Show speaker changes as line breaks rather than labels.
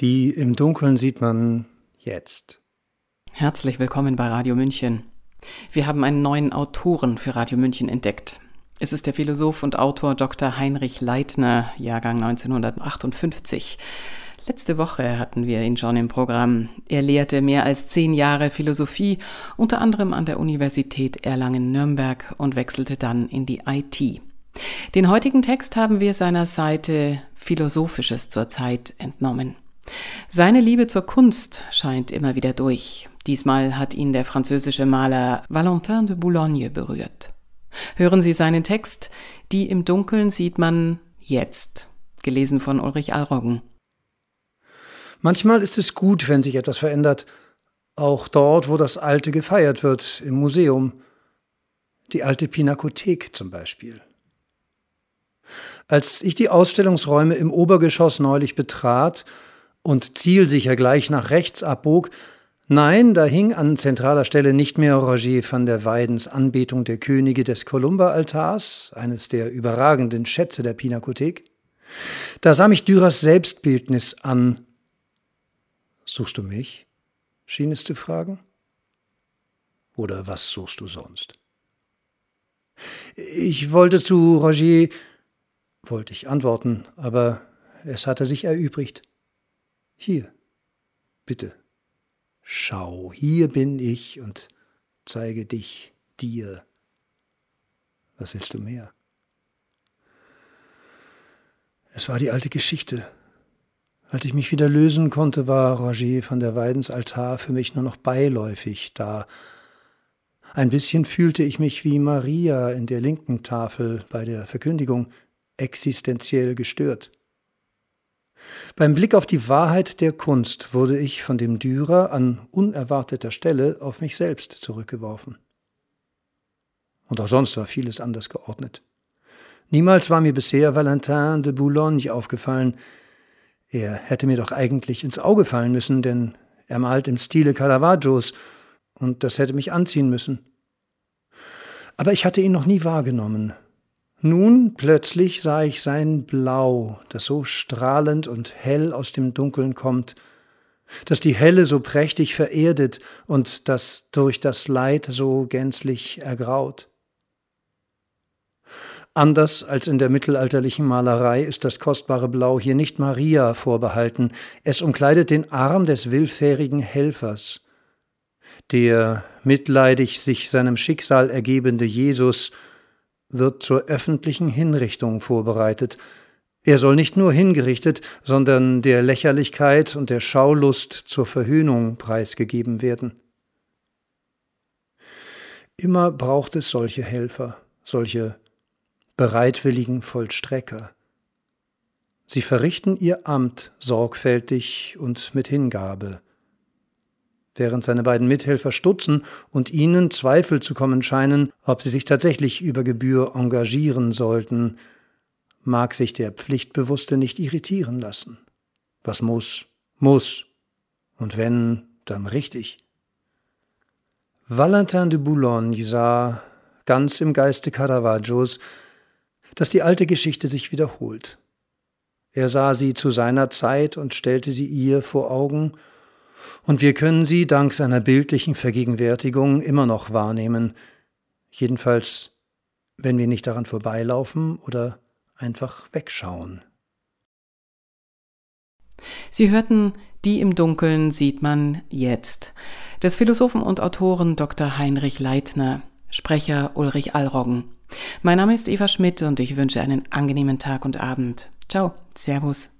Die im Dunkeln sieht man jetzt.
Herzlich willkommen bei Radio München. Wir haben einen neuen Autoren für Radio München entdeckt. Es ist der Philosoph und Autor Dr. Heinrich Leitner, Jahrgang 1958. Letzte Woche hatten wir ihn schon im Programm. Er lehrte mehr als zehn Jahre Philosophie, unter anderem an der Universität Erlangen-Nürnberg und wechselte dann in die IT. Den heutigen Text haben wir seiner Seite Philosophisches zur Zeit entnommen. Seine Liebe zur Kunst scheint immer wieder durch. Diesmal hat ihn der französische Maler Valentin de Boulogne berührt. Hören Sie seinen Text Die im Dunkeln sieht man jetzt, gelesen von Ulrich Allroggen.
Manchmal ist es gut, wenn sich etwas verändert, auch dort, wo das Alte gefeiert wird, im Museum. Die alte Pinakothek zum Beispiel. Als ich die Ausstellungsräume im Obergeschoss neulich betrat und zielsicher gleich nach rechts abbog, nein, da hing an zentraler Stelle nicht mehr Roger van der Weidens Anbetung der Könige des Kolumba-Altars, eines der überragenden Schätze der Pinakothek. Da sah mich Dürers Selbstbildnis an. Suchst du mich? schien es zu fragen. Oder was suchst du sonst? Ich wollte zu Roger wollte ich antworten, aber es hatte sich erübrigt. Hier, bitte, schau, hier bin ich und zeige dich dir. Was willst du mehr? Es war die alte Geschichte. Als ich mich wieder lösen konnte, war Roger van der Weidens Altar für mich nur noch beiläufig da. Ein bisschen fühlte ich mich wie Maria in der linken Tafel bei der Verkündigung, existenziell gestört. Beim Blick auf die Wahrheit der Kunst wurde ich von dem Dürer an unerwarteter Stelle auf mich selbst zurückgeworfen. Und auch sonst war vieles anders geordnet. Niemals war mir bisher Valentin de Boulogne aufgefallen. Er hätte mir doch eigentlich ins Auge fallen müssen, denn er malt im Stile Caravaggios, und das hätte mich anziehen müssen. Aber ich hatte ihn noch nie wahrgenommen, nun plötzlich sah ich sein Blau, das so strahlend und hell aus dem Dunkeln kommt, das die Helle so prächtig vererdet und das durch das Leid so gänzlich ergraut. Anders als in der mittelalterlichen Malerei ist das kostbare Blau hier nicht Maria vorbehalten, es umkleidet den Arm des willfährigen Helfers. Der mitleidig sich seinem Schicksal ergebende Jesus wird zur öffentlichen Hinrichtung vorbereitet. Er soll nicht nur hingerichtet, sondern der Lächerlichkeit und der Schaulust zur Verhöhnung preisgegeben werden. Immer braucht es solche Helfer, solche bereitwilligen Vollstrecker. Sie verrichten ihr Amt sorgfältig und mit Hingabe während seine beiden Mithelfer stutzen und ihnen Zweifel zu kommen scheinen, ob sie sich tatsächlich über Gebühr engagieren sollten, mag sich der Pflichtbewusste nicht irritieren lassen. Was muss, muss. Und wenn, dann richtig. Valentin de Boulogne sah, ganz im Geiste Caravaggios, dass die alte Geschichte sich wiederholt. Er sah sie zu seiner Zeit und stellte sie ihr vor Augen, und wir können sie dank seiner bildlichen Vergegenwärtigung immer noch wahrnehmen, jedenfalls wenn wir nicht daran vorbeilaufen oder einfach wegschauen.
Sie hörten Die im Dunkeln sieht man jetzt des Philosophen und Autoren Dr. Heinrich Leitner, Sprecher Ulrich Allroggen. Mein Name ist Eva Schmidt und ich wünsche einen angenehmen Tag und Abend. Ciao, Servus.